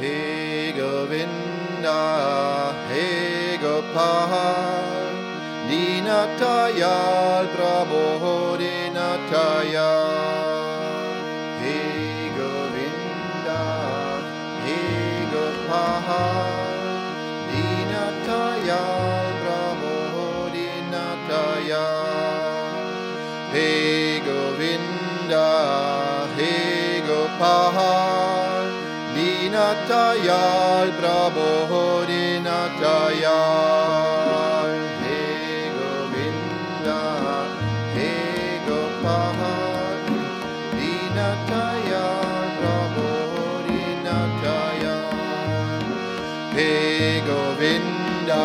He Govinda, He Gopal, Dinatayal Prabhu. Natayal, Bravo Hori Natayal. He Govinda, He Gopahad, Dinatayal, Bravo Hori Natayal. He Govinda,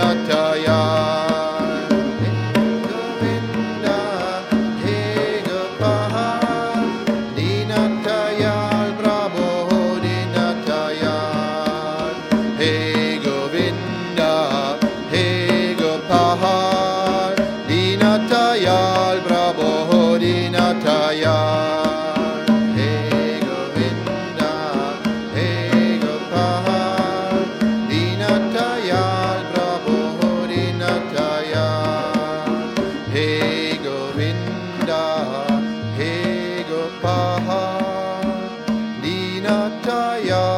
Vinataya. Jaya